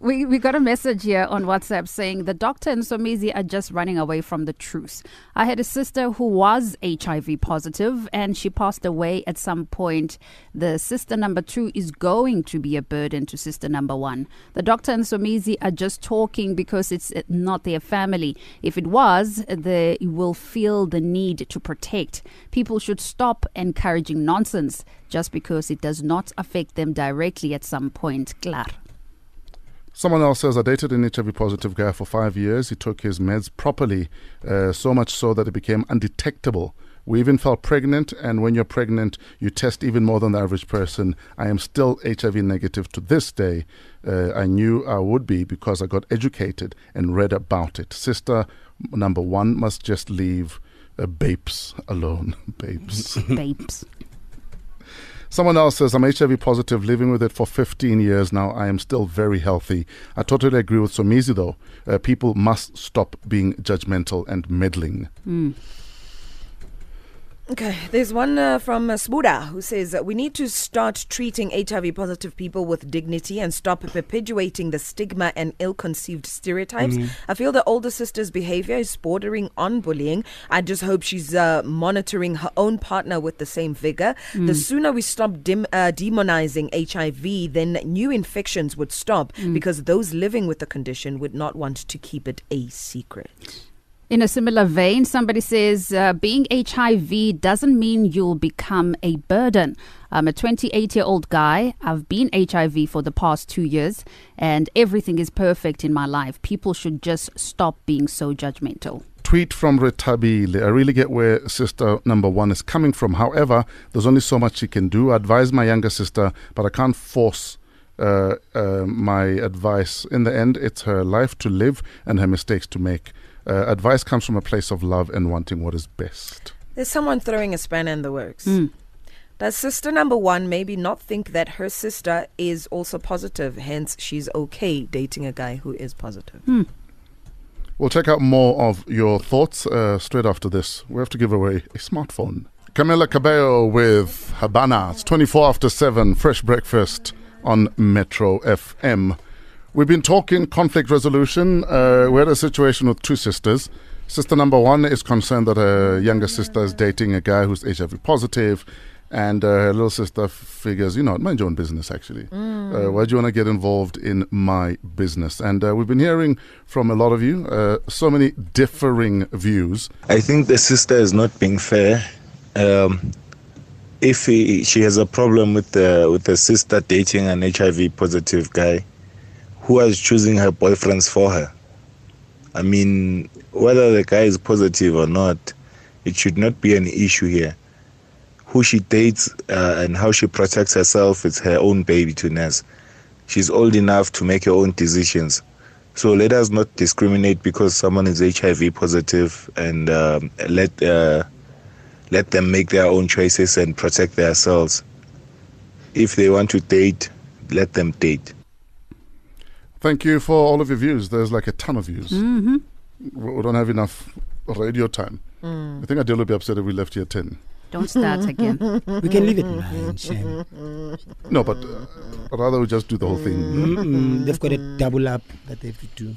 we, we got a message here on WhatsApp saying the doctor and Somizi are just running away from the truth. I had a sister who was HIV positive and she passed away at some point. The sister number two is going to be a burden to sister number one. The doctor and Somizi are just talking because it's not their family. If it was, they will feel the need to protect. People should stop encouraging nonsense just because it does not affect them directly at some point. Clar. Someone else says, I dated an HIV positive guy for five years. He took his meds properly, uh, so much so that it became undetectable. We even felt pregnant, and when you're pregnant, you test even more than the average person. I am still HIV negative to this day. Uh, I knew I would be because I got educated and read about it. Sister number one must just leave uh, Babes alone. Babes. Babes. Someone else says, I'm HIV positive, living with it for 15 years now. I am still very healthy. I totally agree with Somizi, though. Uh, people must stop being judgmental and meddling. Mm. Okay, there's one uh, from uh, Sbuda who says uh, we need to start treating HIV positive people with dignity and stop perpetuating the stigma and ill conceived stereotypes. Mm-hmm. I feel the older sister's behavior is bordering on bullying. I just hope she's uh, monitoring her own partner with the same vigor. Mm. The sooner we stop dim- uh, demonizing HIV, then new infections would stop mm. because those living with the condition would not want to keep it a secret. In a similar vein, somebody says uh, being HIV doesn't mean you'll become a burden. I'm a 28 year old guy. I've been HIV for the past two years, and everything is perfect in my life. People should just stop being so judgmental. Tweet from Retabile. I really get where sister number one is coming from. However, there's only so much she can do. I advise my younger sister, but I can't force uh, uh, my advice. In the end, it's her life to live and her mistakes to make. Uh, advice comes from a place of love and wanting what is best. There's someone throwing a spanner in the works. Mm. Does sister number one maybe not think that her sister is also positive, hence she's okay dating a guy who is positive? Mm. We'll check out more of your thoughts uh, straight after this. We have to give away a smartphone. Camila Cabello with Havana. It's 24 after 7, fresh breakfast on Metro FM. We've been talking conflict resolution. Uh, we had a situation with two sisters. Sister number one is concerned that her younger sister is dating a guy who's HIV positive, and uh, her little sister figures, you know, mind your own business, actually. Mm. Uh, why do you want to get involved in my business? And uh, we've been hearing from a lot of you uh, so many differing views. I think the sister is not being fair. Um, if he, she has a problem with the with the sister dating an HIV positive guy, who was choosing her boyfriends for her. I mean, whether the guy is positive or not, it should not be an issue here. Who she dates uh, and how she protects herself is her own baby to nurse. She's old enough to make her own decisions. So let us not discriminate because someone is HIV positive and um, let uh, let them make their own choices and protect themselves. If they want to date, let them date. Thank you for all of your views. There's like a ton of views. Mm-hmm. We don't have enough radio time. Mm. I think Adele would be upset if we left here at 10. Don't start again. we can leave it nine, Shane. No, but uh, rather we just do the whole thing. Mm-mm. They've got a double up that they have to do.